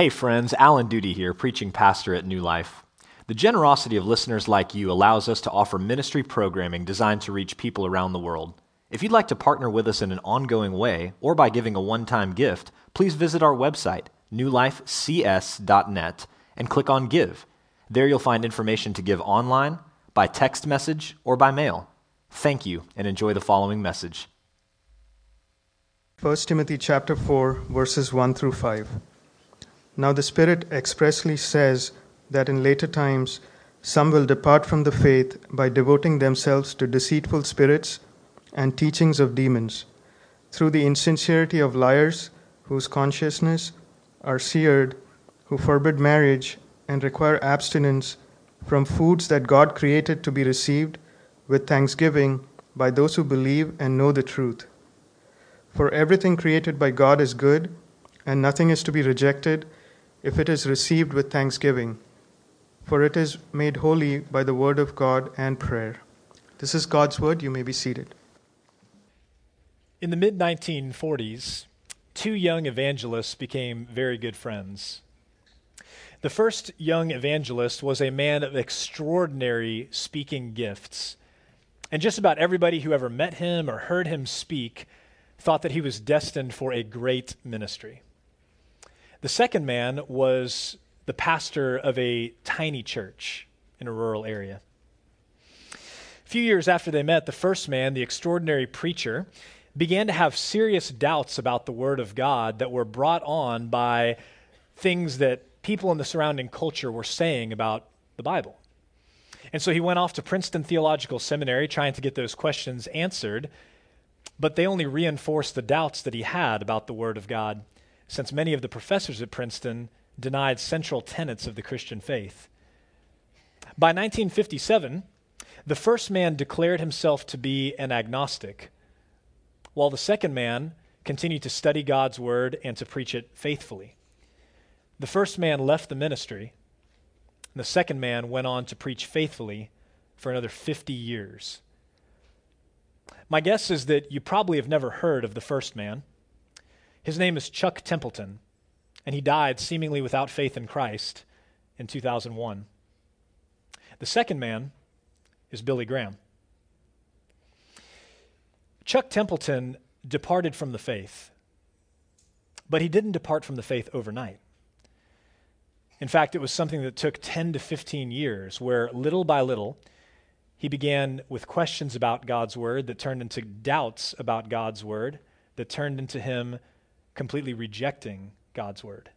Hey, friends, Alan Duty here, preaching pastor at New Life. The generosity of listeners like you allows us to offer ministry programming designed to reach people around the world. If you'd like to partner with us in an ongoing way or by giving a one time gift, please visit our website, newlifecs.net, and click on Give. There you'll find information to give online, by text message, or by mail. Thank you, and enjoy the following message. 1 Timothy chapter 4 verses 1 through 5. Now the Spirit expressly says that in later times some will depart from the faith by devoting themselves to deceitful spirits and teachings of demons, through the insincerity of liars whose consciousness are seared, who forbid marriage and require abstinence from foods that God created to be received with thanksgiving by those who believe and know the truth. For everything created by God is good, and nothing is to be rejected if it is received with thanksgiving, for it is made holy by the word of God and prayer. This is God's word. You may be seated. In the mid 1940s, two young evangelists became very good friends. The first young evangelist was a man of extraordinary speaking gifts. And just about everybody who ever met him or heard him speak thought that he was destined for a great ministry. The second man was the pastor of a tiny church in a rural area. A few years after they met, the first man, the extraordinary preacher, began to have serious doubts about the Word of God that were brought on by things that people in the surrounding culture were saying about the Bible. And so he went off to Princeton Theological Seminary trying to get those questions answered, but they only reinforced the doubts that he had about the Word of God since many of the professors at Princeton denied central tenets of the Christian faith. By 1957, the first man declared himself to be an agnostic, while the second man continued to study God's word and to preach it faithfully. The first man left the ministry, and the second man went on to preach faithfully for another 50 years. My guess is that you probably have never heard of the first man. His name is Chuck Templeton, and he died seemingly without faith in Christ in 2001. The second man is Billy Graham. Chuck Templeton departed from the faith, but he didn't depart from the faith overnight. In fact, it was something that took 10 to 15 years, where little by little, he began with questions about God's word that turned into doubts about God's word, that turned into him completely rejecting God's word.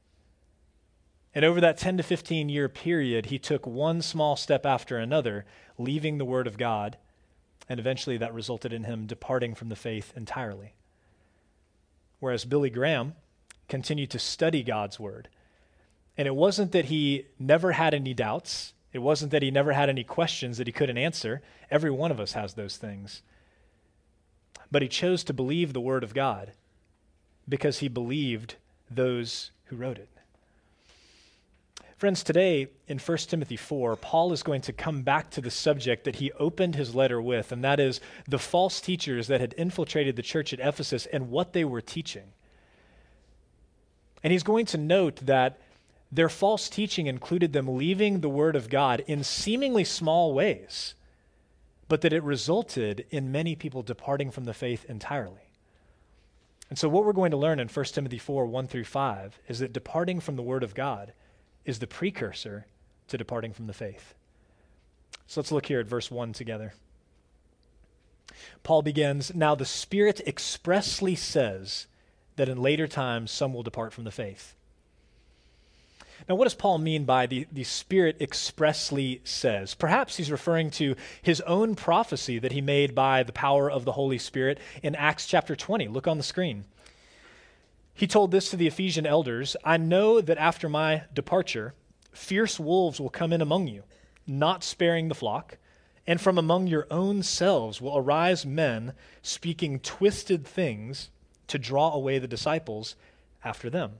And over that 10 to 15 year period, he took one small step after another, leaving the word of God, and eventually that resulted in him departing from the faith entirely. Whereas Billy Graham continued to study God's word. And it wasn't that he never had any doubts. It wasn't that he never had any questions that he couldn't answer. Every one of us has those things. But he chose to believe the word of God because he believed those who wrote it. Friends, today in 1 Timothy 4, Paul is going to come back to the subject that he opened his letter with, and that is the false teachers that had infiltrated the church at Ephesus and what they were teaching. And he's going to note that their false teaching included them leaving the Word of God in seemingly small ways, but that it resulted in many people departing from the faith entirely. And so, what we're going to learn in 1 Timothy 4 1 through 5 is that departing from the Word of God is the precursor to departing from the faith. So, let's look here at verse 1 together. Paul begins Now the Spirit expressly says that in later times some will depart from the faith. Now, what does Paul mean by the, the Spirit expressly says? Perhaps he's referring to his own prophecy that he made by the power of the Holy Spirit in Acts chapter 20. Look on the screen. He told this to the Ephesian elders I know that after my departure, fierce wolves will come in among you, not sparing the flock. And from among your own selves will arise men speaking twisted things to draw away the disciples after them.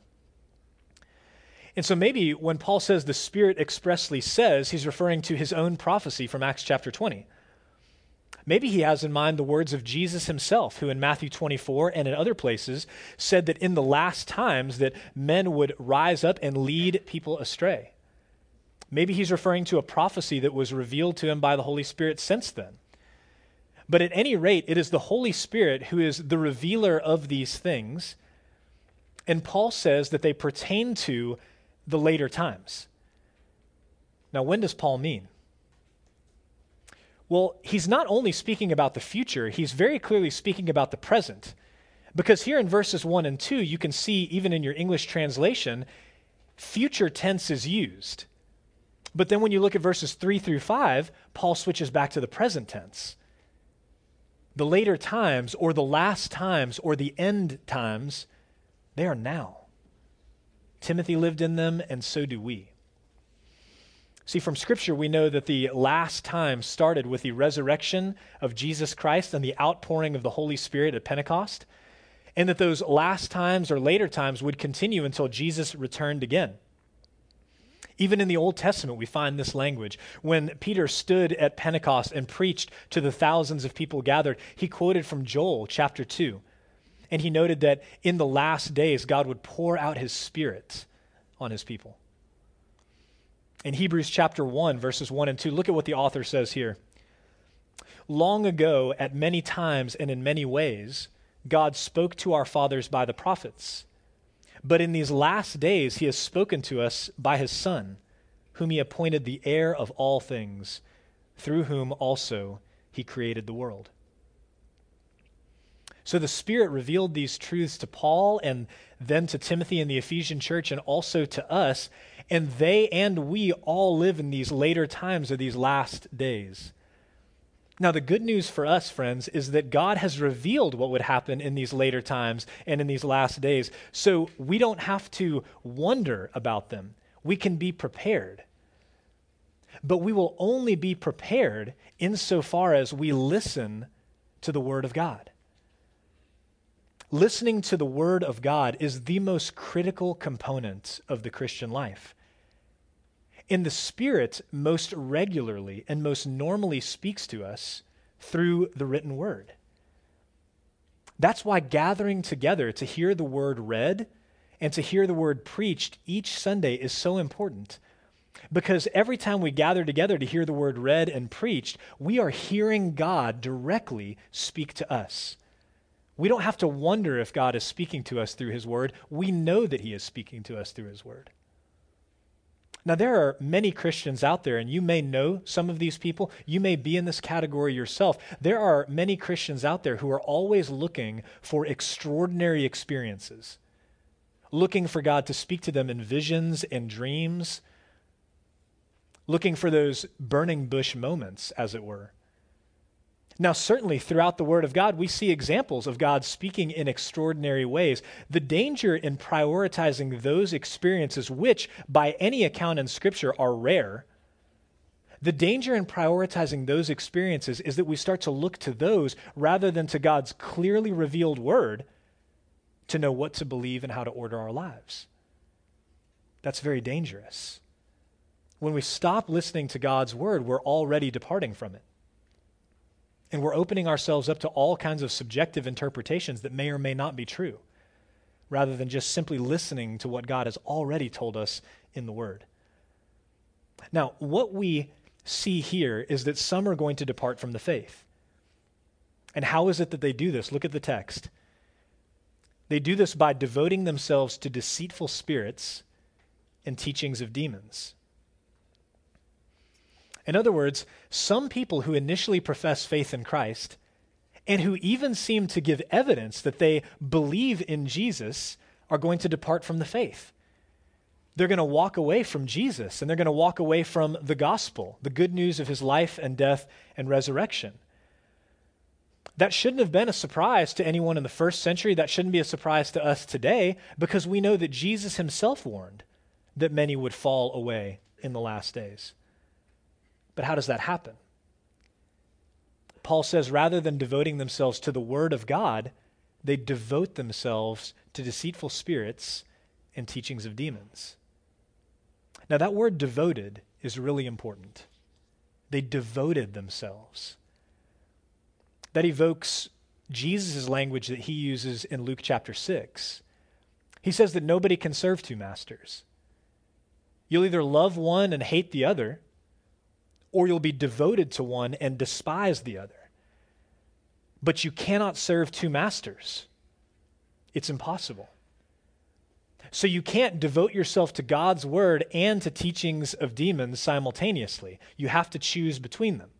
And so maybe when Paul says the Spirit expressly says, he's referring to his own prophecy from Acts chapter 20. Maybe he has in mind the words of Jesus himself, who in Matthew 24 and in other places said that in the last times that men would rise up and lead people astray. Maybe he's referring to a prophecy that was revealed to him by the Holy Spirit since then. But at any rate, it is the Holy Spirit who is the revealer of these things. And Paul says that they pertain to the later times. Now, when does Paul mean? Well, he's not only speaking about the future, he's very clearly speaking about the present. Because here in verses 1 and 2, you can see, even in your English translation, future tense is used. But then when you look at verses 3 through 5, Paul switches back to the present tense. The later times, or the last times, or the end times, they are now. Timothy lived in them, and so do we. See, from Scripture, we know that the last time started with the resurrection of Jesus Christ and the outpouring of the Holy Spirit at Pentecost, and that those last times or later times would continue until Jesus returned again. Even in the Old Testament, we find this language. When Peter stood at Pentecost and preached to the thousands of people gathered, he quoted from Joel chapter 2. And he noted that in the last days, God would pour out his Spirit on his people. In Hebrews chapter 1, verses 1 and 2, look at what the author says here. Long ago, at many times and in many ways, God spoke to our fathers by the prophets. But in these last days, he has spoken to us by his Son, whom he appointed the heir of all things, through whom also he created the world. So the Spirit revealed these truths to Paul and then to Timothy and the Ephesian church and also to us and they and we all live in these later times or these last days. Now, the good news for us, friends, is that God has revealed what would happen in these later times and in these last days. So we don't have to wonder about them. We can be prepared. But we will only be prepared insofar as we listen to the Word of God. Listening to the Word of God is the most critical component of the Christian life. And the Spirit most regularly and most normally speaks to us through the written Word. That's why gathering together to hear the Word read and to hear the Word preached each Sunday is so important. Because every time we gather together to hear the Word read and preached, we are hearing God directly speak to us. We don't have to wonder if God is speaking to us through His Word. We know that He is speaking to us through His Word. Now, there are many Christians out there, and you may know some of these people. You may be in this category yourself. There are many Christians out there who are always looking for extraordinary experiences, looking for God to speak to them in visions and dreams, looking for those burning bush moments, as it were. Now, certainly throughout the Word of God, we see examples of God speaking in extraordinary ways. The danger in prioritizing those experiences, which by any account in Scripture are rare, the danger in prioritizing those experiences is that we start to look to those rather than to God's clearly revealed Word to know what to believe and how to order our lives. That's very dangerous. When we stop listening to God's Word, we're already departing from it. And we're opening ourselves up to all kinds of subjective interpretations that may or may not be true, rather than just simply listening to what God has already told us in the Word. Now, what we see here is that some are going to depart from the faith. And how is it that they do this? Look at the text. They do this by devoting themselves to deceitful spirits and teachings of demons. In other words, some people who initially profess faith in Christ and who even seem to give evidence that they believe in Jesus are going to depart from the faith. They're going to walk away from Jesus and they're going to walk away from the gospel, the good news of his life and death and resurrection. That shouldn't have been a surprise to anyone in the first century. That shouldn't be a surprise to us today because we know that Jesus himself warned that many would fall away in the last days. But how does that happen? Paul says rather than devoting themselves to the Word of God, they devote themselves to deceitful spirits and teachings of demons. Now, that word devoted is really important. They devoted themselves. That evokes Jesus' language that he uses in Luke chapter 6. He says that nobody can serve two masters. You'll either love one and hate the other, or you'll be devoted to one and despise the other. But you cannot serve two masters. It's impossible. So you can't devote yourself to God's word and to teachings of demons simultaneously. You have to choose between them.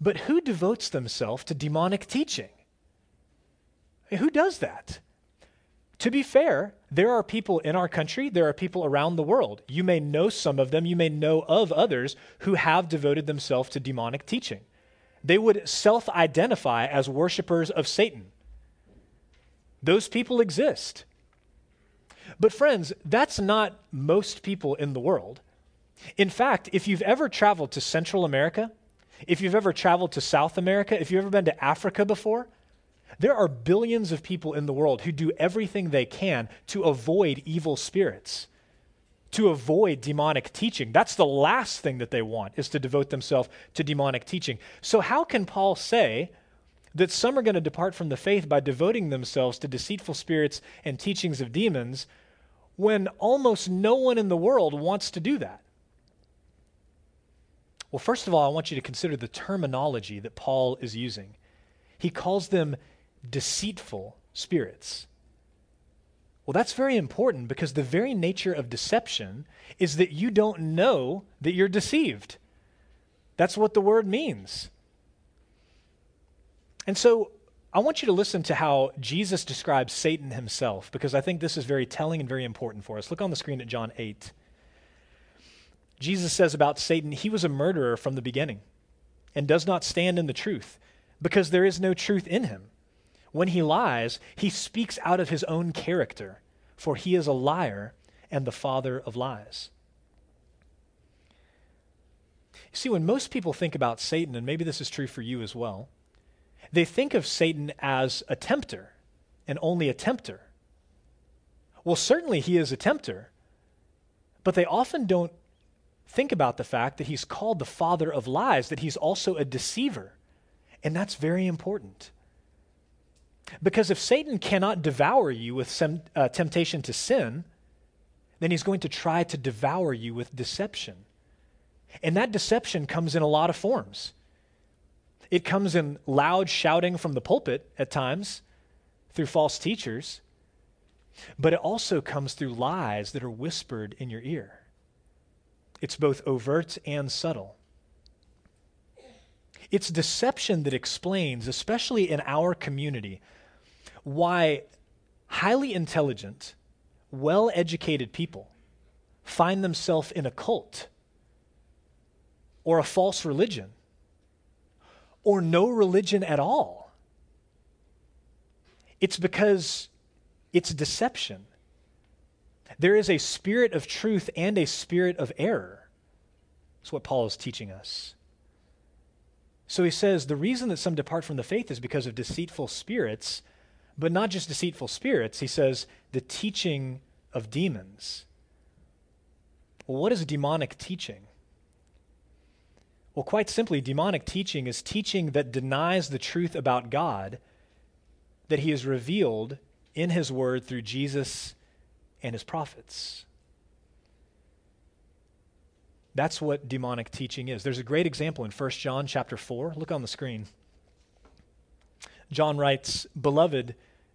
But who devotes themselves to demonic teaching? Who does that? To be fair, there are people in our country, there are people around the world. You may know some of them, you may know of others who have devoted themselves to demonic teaching. They would self identify as worshipers of Satan. Those people exist. But, friends, that's not most people in the world. In fact, if you've ever traveled to Central America, if you've ever traveled to South America, if you've ever been to Africa before, there are billions of people in the world who do everything they can to avoid evil spirits, to avoid demonic teaching. That's the last thing that they want, is to devote themselves to demonic teaching. So, how can Paul say that some are going to depart from the faith by devoting themselves to deceitful spirits and teachings of demons when almost no one in the world wants to do that? Well, first of all, I want you to consider the terminology that Paul is using. He calls them deceitful spirits. Well, that's very important because the very nature of deception is that you don't know that you're deceived. That's what the word means. And so I want you to listen to how Jesus describes Satan himself because I think this is very telling and very important for us. Look on the screen at John 8. Jesus says about Satan, he was a murderer from the beginning and does not stand in the truth because there is no truth in him. When he lies, he speaks out of his own character, for he is a liar and the father of lies. See, when most people think about Satan, and maybe this is true for you as well, they think of Satan as a tempter and only a tempter. Well, certainly he is a tempter, but they often don't think about the fact that he's called the father of lies, that he's also a deceiver. And that's very important. Because if Satan cannot devour you with some uh, temptation to sin, then he's going to try to devour you with deception. And that deception comes in a lot of forms. It comes in loud shouting from the pulpit at times through false teachers, but it also comes through lies that are whispered in your ear. It's both overt and subtle. It's deception that explains, especially in our community, why highly intelligent, well educated people find themselves in a cult or a false religion or no religion at all. It's because it's deception. There is a spirit of truth and a spirit of error. That's what Paul is teaching us. So he says the reason that some depart from the faith is because of deceitful spirits, but not just deceitful spirits. He says the teaching of demons. Well, what is demonic teaching? Well, quite simply, demonic teaching is teaching that denies the truth about God that he has revealed in his word through Jesus and his prophets. That's what demonic teaching is. There's a great example in 1 John chapter 4. Look on the screen. John writes, "Beloved,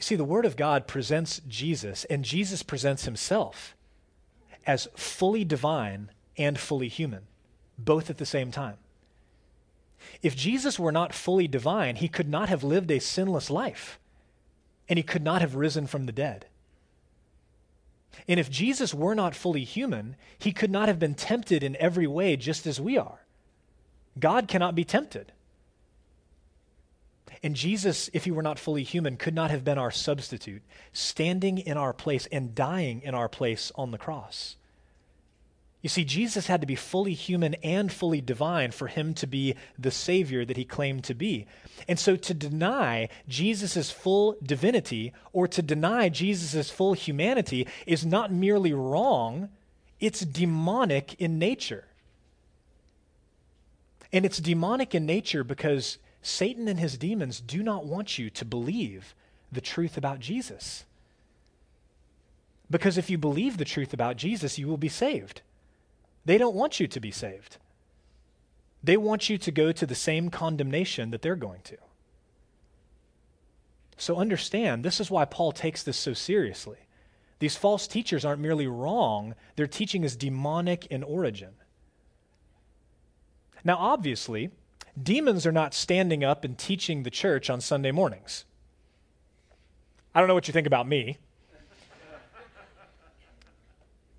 You see, the Word of God presents Jesus, and Jesus presents himself as fully divine and fully human, both at the same time. If Jesus were not fully divine, he could not have lived a sinless life and he could not have risen from the dead. And if Jesus were not fully human, he could not have been tempted in every way just as we are. God cannot be tempted. And Jesus, if he were not fully human, could not have been our substitute, standing in our place and dying in our place on the cross. You see, Jesus had to be fully human and fully divine for him to be the Savior that he claimed to be. And so to deny Jesus' full divinity or to deny Jesus' full humanity is not merely wrong, it's demonic in nature. And it's demonic in nature because Satan and his demons do not want you to believe the truth about Jesus. Because if you believe the truth about Jesus, you will be saved. They don't want you to be saved. They want you to go to the same condemnation that they're going to. So understand, this is why Paul takes this so seriously. These false teachers aren't merely wrong, their teaching is demonic in origin. Now, obviously, demons are not standing up and teaching the church on Sunday mornings. I don't know what you think about me.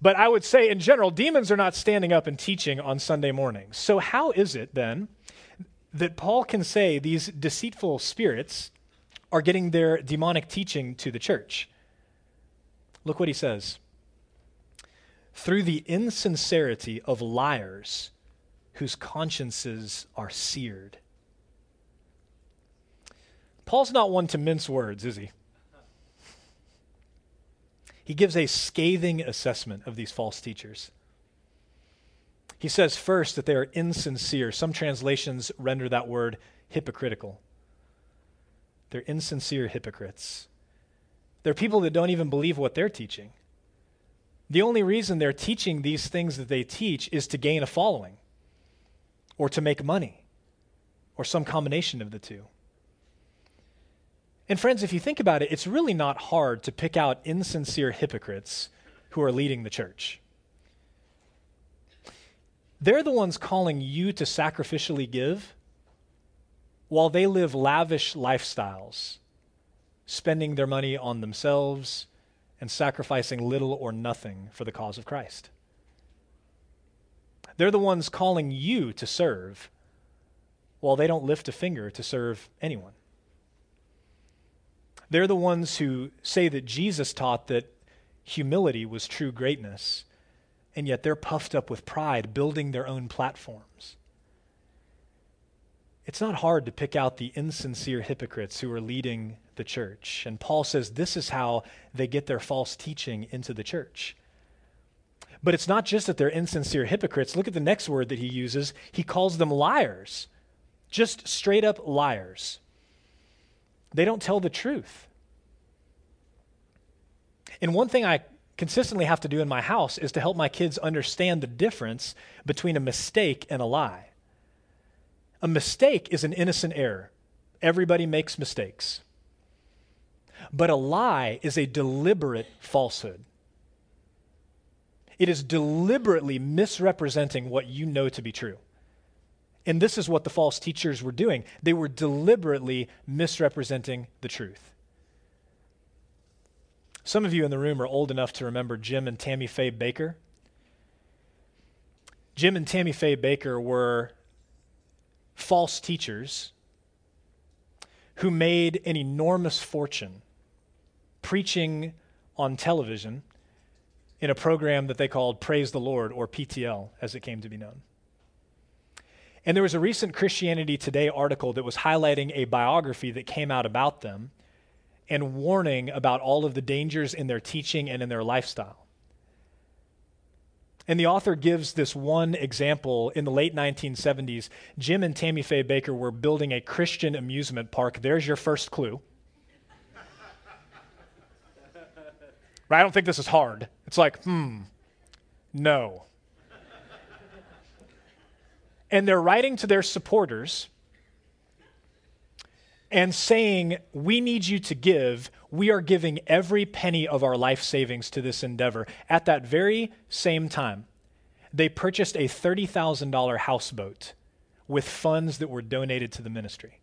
But I would say, in general, demons are not standing up and teaching on Sunday mornings. So, how is it then that Paul can say these deceitful spirits are getting their demonic teaching to the church? Look what he says. Through the insincerity of liars whose consciences are seared. Paul's not one to mince words, is he? he gives a scathing assessment of these false teachers. He says first that they are insincere. Some translations render that word hypocritical. They're insincere hypocrites. They're people that don't even believe what they're teaching. The only reason they're teaching these things that they teach is to gain a following or to make money or some combination of the two. And friends, if you think about it, it's really not hard to pick out insincere hypocrites who are leading the church. They're the ones calling you to sacrificially give while they live lavish lifestyles, spending their money on themselves and sacrificing little or nothing for the cause of Christ. They're the ones calling you to serve while they don't lift a finger to serve anyone. They're the ones who say that Jesus taught that humility was true greatness, and yet they're puffed up with pride, building their own platforms. It's not hard to pick out the insincere hypocrites who are leading the church. And Paul says this is how they get their false teaching into the church. But it's not just that they're insincere hypocrites. Look at the next word that he uses. He calls them liars, just straight up liars. They don't tell the truth. And one thing I consistently have to do in my house is to help my kids understand the difference between a mistake and a lie. A mistake is an innocent error. Everybody makes mistakes. But a lie is a deliberate falsehood. It is deliberately misrepresenting what you know to be true. And this is what the false teachers were doing. They were deliberately misrepresenting the truth. Some of you in the room are old enough to remember Jim and Tammy Faye Bakker. Jim and Tammy Faye Bakker were false teachers who made an enormous fortune preaching on television in a program that they called Praise the Lord, or PTL, as it came to be known. And there was a recent Christianity Today article that was highlighting a biography that came out about them and warning about all of the dangers in their teaching and in their lifestyle. And the author gives this one example. In the late 1970s, Jim and Tammy Faye Bakker were building a Christian amusement park. There's your first clue. Right? I don't think this is hard. It's like, hmm, no and they're writing to their supporters and saying, We need you to give. We are giving every penny of our life savings to this endeavor. At that very same time, they purchased a $30,000 houseboat with funds that were donated to the ministry.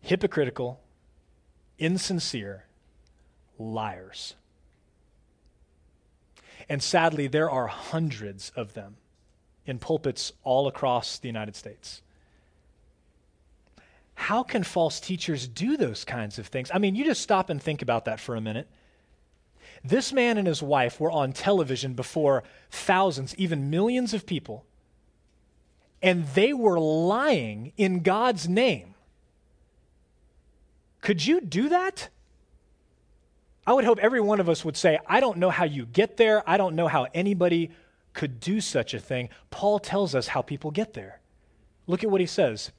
Hypocritical, insincere, liars. And sadly, there are hundreds of them in pulpits all across the United States. How can false teachers do those kinds of things? I mean, you just stop and think about that for a minute. This man and his wife were on television before thousands, even millions of people, and they were lying in God's name. Could you do that? I would hope every one of us would say, I don't know how you get there. I don't know how anybody could do such a thing. Paul tells us how people get there. Look at what he says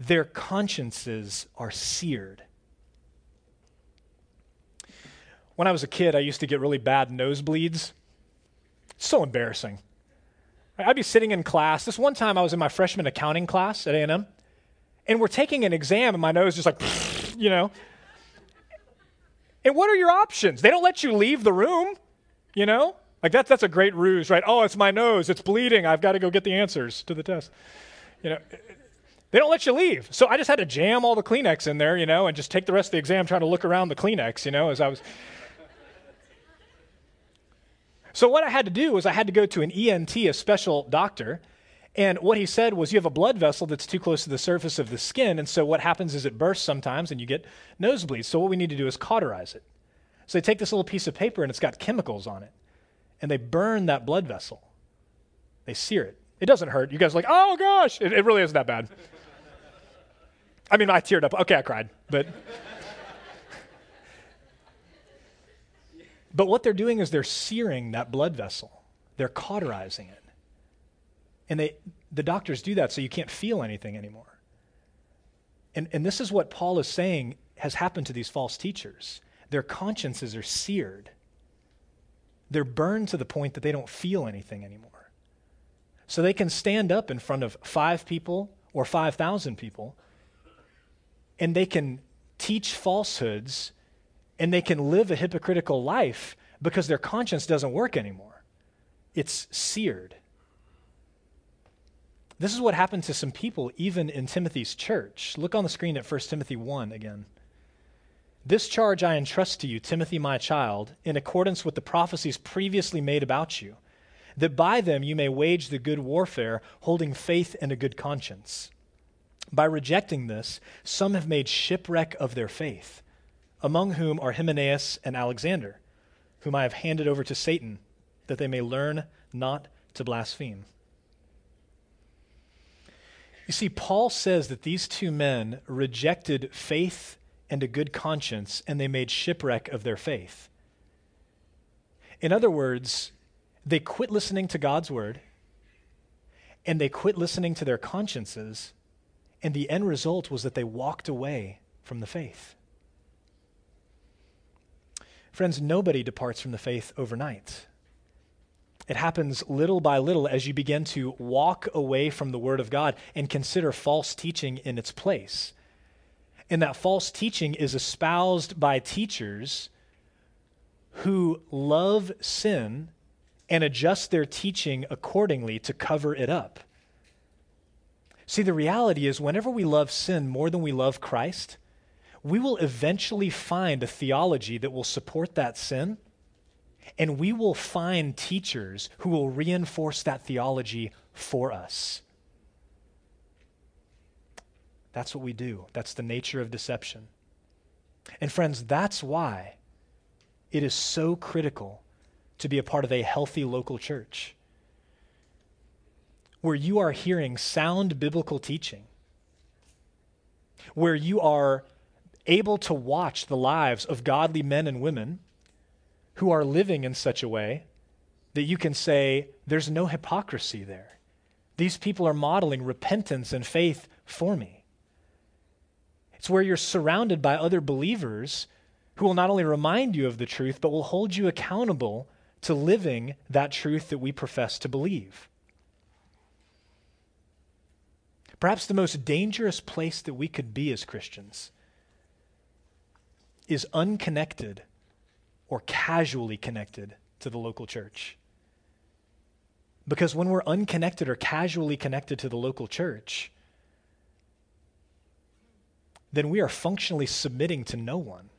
their consciences are seared. When I was a kid, I used to get really bad nosebleeds. So embarrassing. I'd be sitting in class. This one time I was in my freshman accounting class at A&M, and we're taking an exam, and my nose just like, you know. And what are your options? They don't let you leave the room, you know? Like that's that's a great ruse, right? Oh, it's my nose, it's bleeding. I've got to go get the answers to the test. You know, they don't let you leave. So I just had to jam all the Kleenex in there, you know, and just take the rest of the exam trying to look around the Kleenex, you know, as I was. So what I had to do was I had to go to an ENT, a special doctor, and what he said was you have a blood vessel that's too close to the surface of the skin, and so what happens is it bursts sometimes and you get nosebleeds. So what we need to do is cauterize it. So they take this little piece of paper and it's got chemicals on it, and they burn that blood vessel. They sear it. It doesn't hurt. You guys are like, oh gosh, it, it really isn't that bad. I mean, I teared up. Okay, I cried, but. but what they're doing is they're searing that blood vessel, they're cauterizing it. And they, the doctors do that so you can't feel anything anymore. And, and this is what Paul is saying has happened to these false teachers. Their consciences are seared, they're burned to the point that they don't feel anything anymore. So they can stand up in front of five people or 5,000 people and they can teach falsehoods and they can live a hypocritical life because their conscience doesn't work anymore. It's seared. This is what happened to some people even in Timothy's church. Look on the screen at 1 Timothy 1 again. This charge I entrust to you, Timothy, my child, in accordance with the prophecies previously made about you, that by them you may wage the good warfare, holding faith and a good conscience. By rejecting this, some have made shipwreck of their faith, among whom are Hymenaeus and Alexander, whom I have handed over to Satan, that they may learn not to blaspheme. You see, Paul says that these two men rejected faith and a good conscience, and they made shipwreck of their faith. In other words, they quit listening to God's word, and they quit listening to their consciences, and the end result was that they walked away from the faith. Friends, nobody departs from the faith overnight. It happens little by little as you begin to walk away from the Word of God and consider false teaching in its place. And that false teaching is espoused by teachers who love sin and adjust their teaching accordingly to cover it up. See, the reality is, whenever we love sin more than we love Christ, we will eventually find a theology that will support that sin, and we will find teachers who will reinforce that theology for us. That's what we do. That's the nature of deception. And, friends, that's why it is so critical to be a part of a healthy local church where you are hearing sound biblical teaching, where you are able to watch the lives of godly men and women who are living in such a way that you can say, there's no hypocrisy there. These people are modeling repentance and faith for me. It's where you're surrounded by other believers who will not only remind you of the truth, but will hold you accountable to living that truth that we profess to believe. Perhaps the most dangerous place that we could be as Christians is unconnected or casually connected to the local church. Because when we're unconnected or casually connected to the local church, then we are functionally submitting to no one.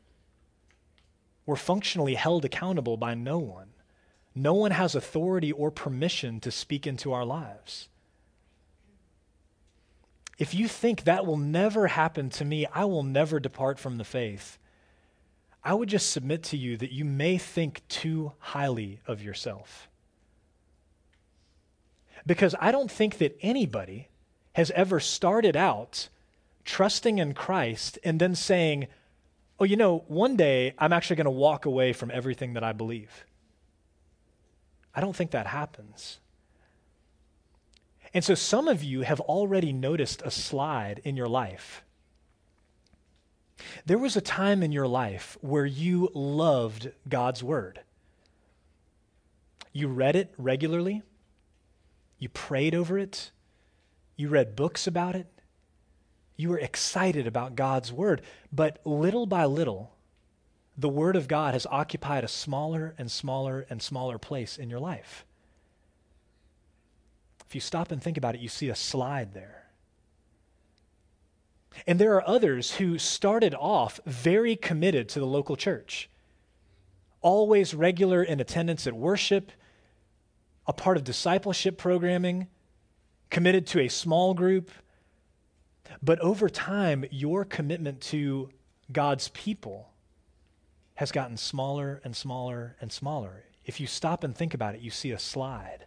We're functionally held accountable by no one. No one has authority or permission to speak into our lives. If you think that will never happen to me, I will never depart from the faith. I would just submit to you that you may think too highly of yourself. Because I don't think that anybody has ever started out trusting in Christ and then saying, oh, you know, one day I'm actually going to walk away from everything that I believe. I don't think that happens. And so some of you have already noticed a slide in your life. There was a time in your life where you loved God's Word. You read it regularly, you prayed over it, you read books about it, you were excited about God's Word. But little by little, the Word of God has occupied a smaller and smaller and smaller place in your life. If you stop and think about it, you see a slide there. And there are others who started off very committed to the local church, always regular in attendance at worship, a part of discipleship programming, committed to a small group. But over time, your commitment to God's people has gotten smaller and smaller and smaller. If you stop and think about it, you see a slide.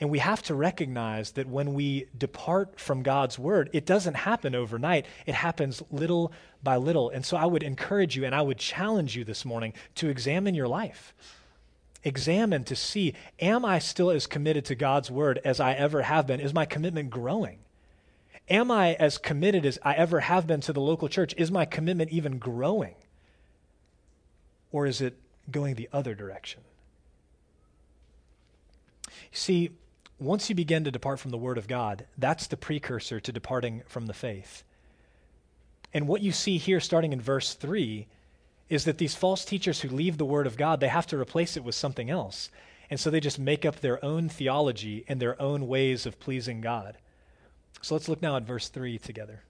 And we have to recognize that when we depart from God's word, it doesn't happen overnight. It happens little by little. And so I would encourage you and I would challenge you this morning to examine your life. Examine to see, am I still as committed to God's word as I ever have been? Is my commitment growing? Am I as committed as I ever have been to the local church? Is my commitment even growing? Or is it going the other direction? See, once you begin to depart from the Word of God, that's the precursor to departing from the faith. And what you see here, starting in verse 3, is that these false teachers who leave the Word of God, they have to replace it with something else. And so they just make up their own theology and their own ways of pleasing God. So let's look now at verse 3 together.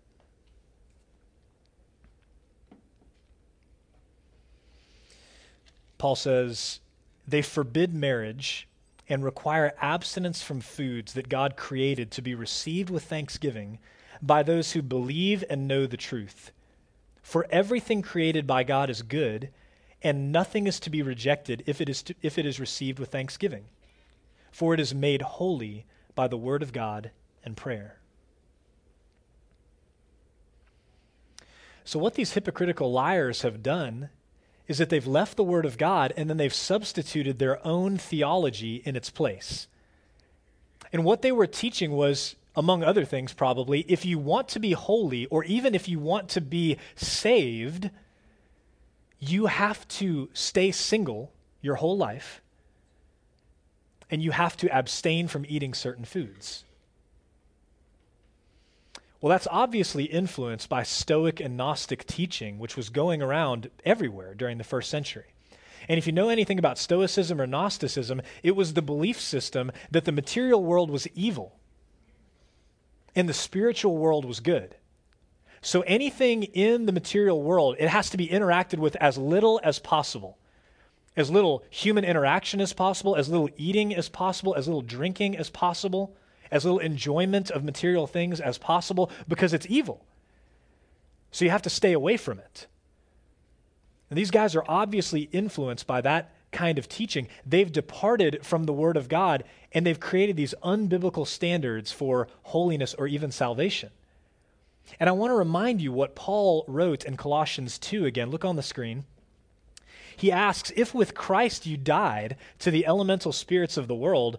Paul says, They forbid marriage and require abstinence from foods that God created to be received with thanksgiving by those who believe and know the truth. For everything created by God is good, and nothing is to be rejected if it is, to, if it is received with thanksgiving. For it is made holy by the word of God and prayer. So, what these hypocritical liars have done is that they've left the Word of God and then they've substituted their own theology in its place. And what they were teaching was, among other things, probably, if you want to be holy or even if you want to be saved, you have to stay single your whole life and you have to abstain from eating certain foods. Well, that's obviously influenced by Stoic and Gnostic teaching, which was going around everywhere during the first century. And if you know anything about Stoicism or Gnosticism, it was the belief system that the material world was evil and the spiritual world was good. So anything in the material world, it has to be interacted with as little as possible. As little human interaction as possible, as little eating as possible, as little drinking as possible as little enjoyment of material things as possible because it's evil. So you have to stay away from it. And these guys are obviously influenced by that kind of teaching. They've departed from the Word of God and they've created these unbiblical standards for holiness or even salvation. And I want to remind you what Paul wrote in Colossians 2 again. Look on the screen. He asks, If with Christ you died to the elemental spirits of the world,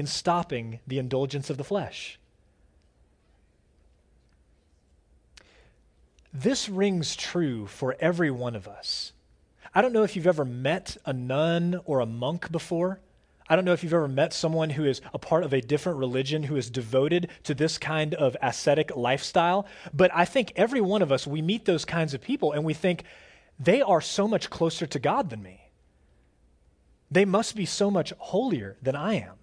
in stopping the indulgence of the flesh. This rings true for every one of us. I don't know if you've ever met a nun or a monk before. I don't know if you've ever met someone who is a part of a different religion who is devoted to this kind of ascetic lifestyle. But I think every one of us, we meet those kinds of people and we think they are so much closer to God than me. They must be so much holier than I am.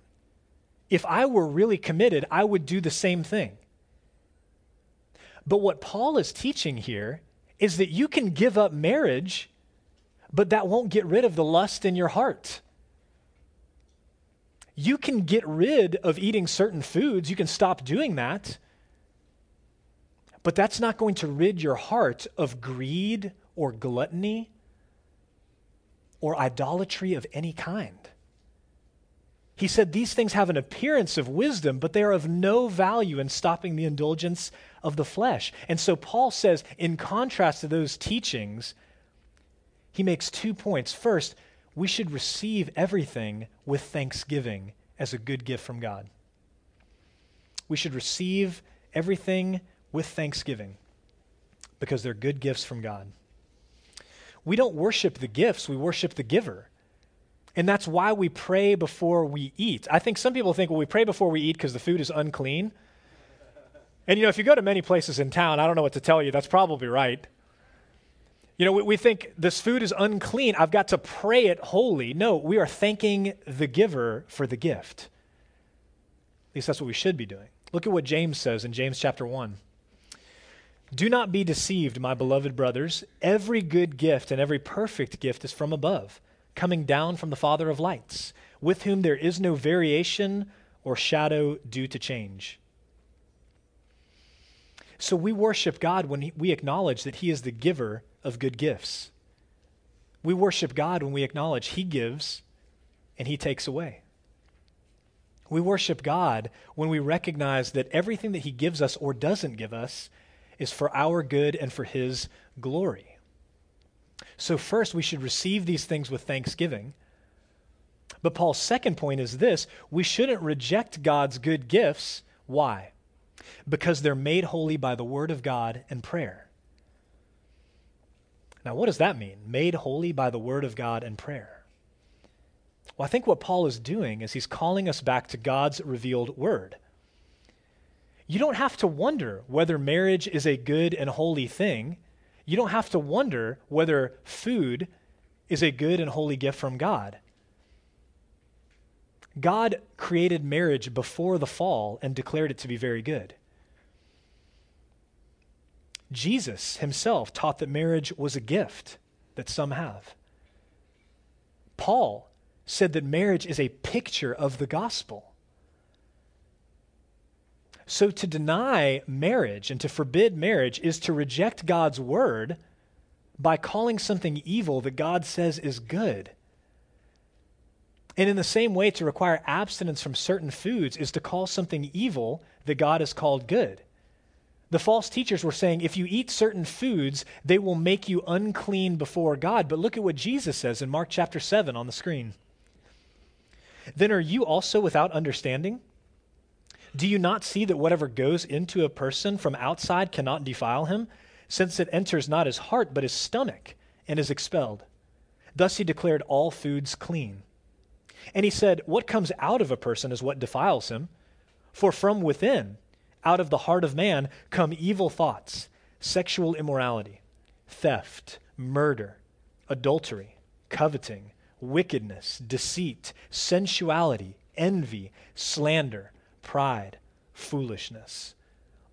If I were really committed, I would do the same thing. But what Paul is teaching here is that you can give up marriage, but that won't get rid of the lust in your heart you can get rid of eating certain foods, you can stop doing that. But that's not going to rid your heart of greed or gluttony or idolatry of any kind. He said these things have an appearance of wisdom, but they are of no value in stopping the indulgence of the flesh. And so Paul says, in contrast to those teachings, he makes two points. First, we should receive everything with thanksgiving as a good gift from God. We should receive everything with thanksgiving because they're good gifts from God. We don't worship the gifts, we worship the giver. And that's why we pray before we eat. I think some people think, well, we pray before we eat because the food is unclean. And you know, if you go to many places in town, I don't know what to tell you, that's probably right. You know, we, we, think this food is unclean. I've got to pray it holy. No, we are thanking the giver for the gift. At least that's what we should be doing. Look at what James says in James chapter 1. Do not be deceived, my beloved brothers. Every good gift and every perfect gift is from above, coming down from the Father of lights, with whom there is no variation or shadow due to change. So we worship God when we acknowledge that He is the giver of good gifts. We worship God when we acknowledge He gives and He takes away. We worship God when we recognize that everything that He gives us or doesn't give us is for our good and for His glory. So, first, we should receive these things with thanksgiving. But Paul's second point is this we shouldn't reject God's good gifts. Why? Because they're made holy by the Word of God and prayer. Now, what does that mean? Made holy by the word of God and prayer. Well, I think what Paul is doing is he's calling us back to God's revealed word. You don't have to wonder whether marriage is a good and holy thing. You don't have to wonder whether food is a good and holy gift from God. God created marriage before the fall and declared it to be very good. Jesus himself taught that marriage was a gift that some have. Paul said that marriage is a picture of the gospel. So to deny marriage and to forbid marriage is to reject God's word by calling something evil that God says is good. And in the same way, to require abstinence from certain foods is to call something evil that God has called good. The false teachers were saying if you eat certain foods, they will make you unclean before God. But look at what Jesus says in Mark chapter 7 on the screen. Then are you also without understanding? Do you not see that whatever goes into a person from outside cannot defile him, since it enters not his heart but his stomach and is expelled? Thus he declared all foods clean. And he said, What comes out of a person is what defiles him, for from within, out of the heart of man come evil thoughts, sexual immorality, theft, murder, adultery, coveting, wickedness, deceit, sensuality, envy, slander, pride, foolishness.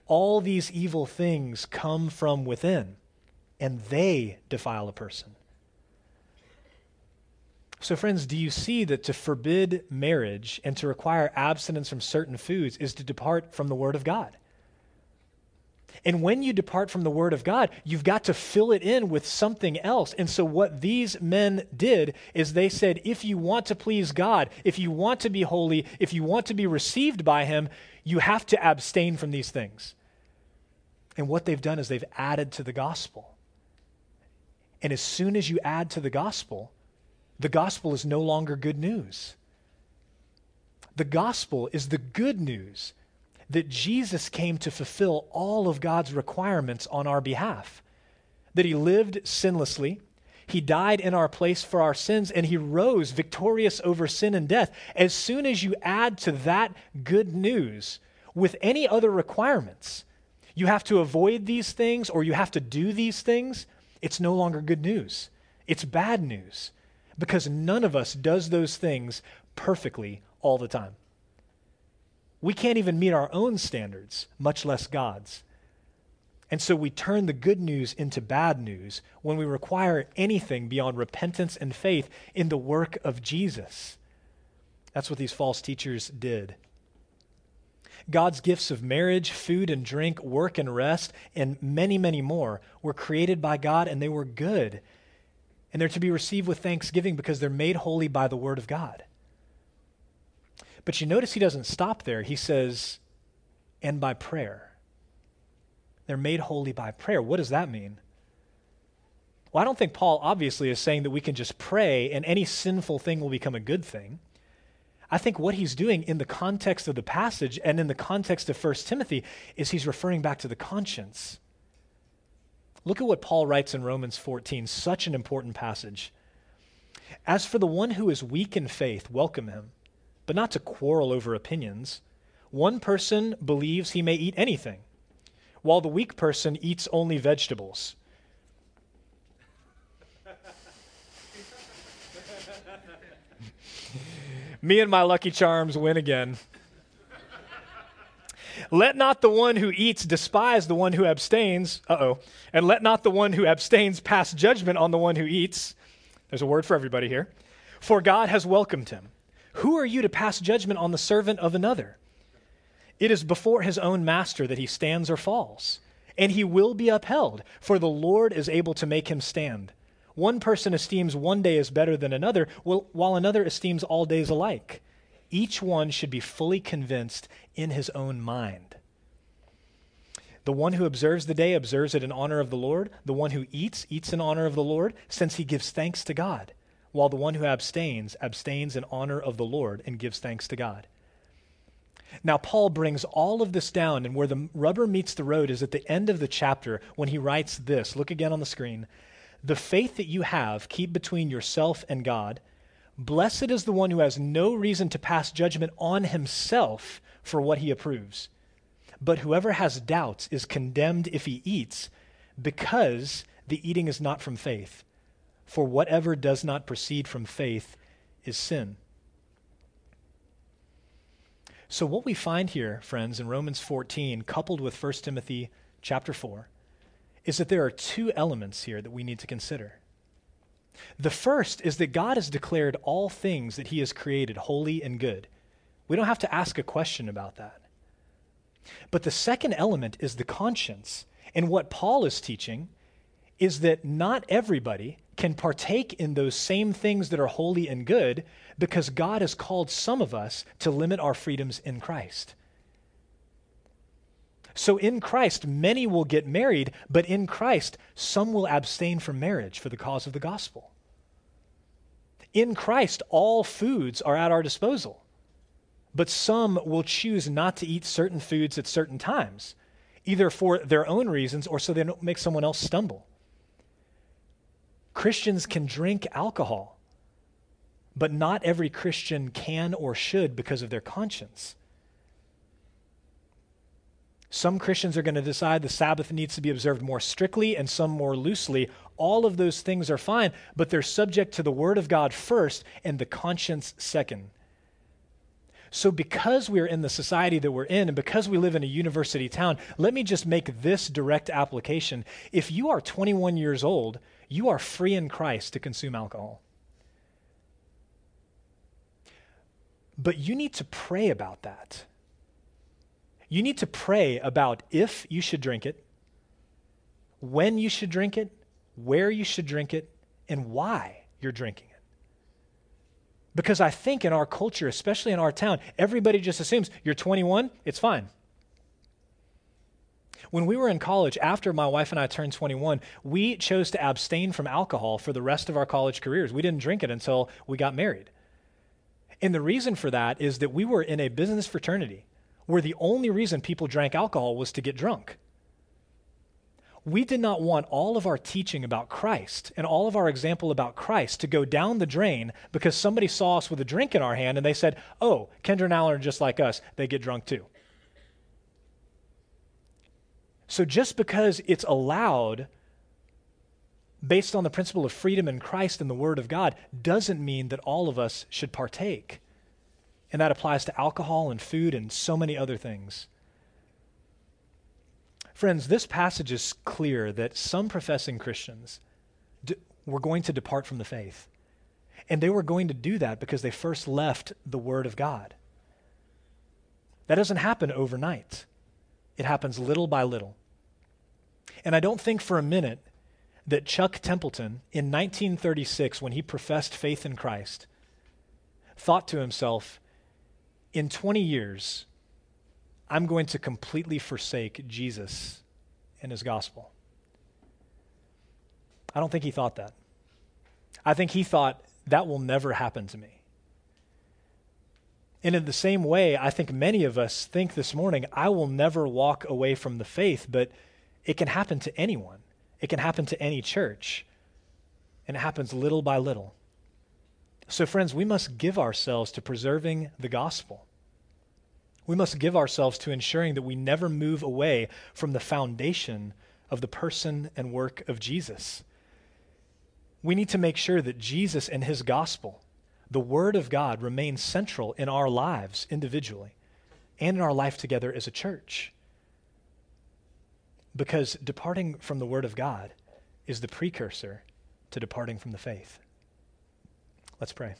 All these evil things come from within, and they defile a person. So, friends, do you see that to forbid marriage and to require abstinence from certain foods is to depart from the Word of God? And when you depart from the Word of God, you've got to fill it in with something else. And so, what these men did is they said, if you want to please God, if you want to be holy, if you want to be received by Him, you have to abstain from these things. And what they've done is they've added to the gospel. And as soon as you add to the gospel, the gospel is no longer good news. The gospel is the good news that Jesus came to fulfill all of God's requirements on our behalf, that he lived sinlessly, He died in our place for our sins, and he rose victorious over sin and death. As soon as you add to that good news with any other requirements, you have to avoid these things or you have to do these things, it's no longer good news. It's bad news because none of us does those things perfectly all the time. We can't even meet our own standards, much less God's. And so we turn the good news into bad news when we require anything beyond repentance and faith in the work of Jesus. That's what these false teachers did. God's gifts of marriage, food and drink, work and rest, and many, many more were created by God and they were good. And they're to be received with thanksgiving because they're made holy by the word of God. But you notice he doesn't stop there. He says, and by prayer. They're made holy by prayer. What does that mean? Well, I don't think Paul obviously is saying that we can just pray and any sinful thing will become a good thing. I think what he's doing in the context of the passage and in the context of 1 Timothy is he's referring back to the conscience. Look at what Paul writes in Romans 14, such an important passage. As for the one who is weak in faith, welcome him, but not to quarrel over opinions. One person believes he may eat anything while the weak person eats only vegetables. Me and my Lucky Charms win again. let not the one who eats despise the one who abstains. Uh oh. And let not the one who abstains pass judgment on the one who eats. There's a word for everybody here. For God has welcomed him. Who are you to pass judgment on the servant of another? It is before his own master that he stands or falls, and he will be upheld, for the Lord is able to make him stand. One person esteems one day as better than another, while another esteems all days alike. Each one should be fully convinced in his own mind. The one who observes the day observes it in honor of the Lord. The one who eats, eats in honor of the Lord, since he gives thanks to God, while the one who abstains, abstains in honor of the Lord and gives thanks to God. Now, Paul brings all of this down, and where the rubber meets the road is at the end of the chapter when he writes this. Look again on the screen. The faith that you have, keep between yourself and God. Blessed is the one who has no reason to pass judgment on himself for what he approves. But whoever has doubts is condemned if he eats, because the eating is not from faith. For whatever does not proceed from faith is sin. So what we find here, friends, in Romans 14, coupled with 1 Timothy chapter 4, is that there are two elements here that we need to consider. The first is that God has declared all things that he has created holy and good. We don't have to ask a question about that. But the second element is the conscience. And what Paul is teaching is that not everybody can partake in those same things that are holy and good because God has called some of us to limit our freedoms in Christ. So in Christ, many will get married, but in Christ, some will abstain from marriage for the cause of the gospel. In Christ, all foods are at our disposal, but some will choose not to eat certain foods at certain times, either for their own reasons or so they don't make someone else stumble. Christians can drink alcohol, but not every Christian can or should because of their conscience. Some Christians are going to decide the Sabbath needs to be observed more strictly and some more loosely. All of those things are fine, but they're subject to the Word of God first and the conscience second. So, because we're in the society that we're in, and because we live in a university town, let me just make this direct application. If you are 21 years old you are free in Christ to consume alcohol. But you need to pray about that. You need to pray about if you should drink it, when you should drink it, where you should drink it, and why you're drinking it. Because I think in our culture, especially in our town, everybody just assumes you're 21, it's fine. When we were in college, after my wife and I turned 21, we chose to abstain from alcohol for the rest of our college careers. We didn't drink it until we got married. And the reason for that is that we were in a business fraternity where the only reason people drank alcohol was to get drunk. we did not want all of our teaching about Christ and all of our example about Christ to go down the drain because somebody saw us with a drink in our hand and they said, oh, Kendra and Alan are just like us. They get drunk too. So just because it's allowed based on the principle of freedom in Christ and the Word of God doesn't mean that all of us should partake. And that applies to alcohol and food and so many other things. Friends, this passage is clear that some professing Christians d- were going to depart from the faith. And they were going to do that because they first left the Word of God. That doesn't happen overnight, it happens little by little. And I don't think for a minute that Chuck Templeton, in 1936, when he professed faith in Christ, thought to himself, in 20 years, I'm going to completely forsake Jesus and his gospel. I don't think he thought that. I think he thought that will never happen to me. And in the same way, I think many of us think this morning, I will never walk away from the faith, but it can happen to anyone. It can happen to any church. And it happens little by little. So, friends, we must give ourselves to preserving the gospel. We must give ourselves to ensuring that we never move away from the foundation of the person and work of Jesus. We need to make sure that Jesus and his gospel, the Word of God, remains central in our lives individually and in our life together as a church. Because departing from the Word of God is the precursor to departing from the faith. Let's pray.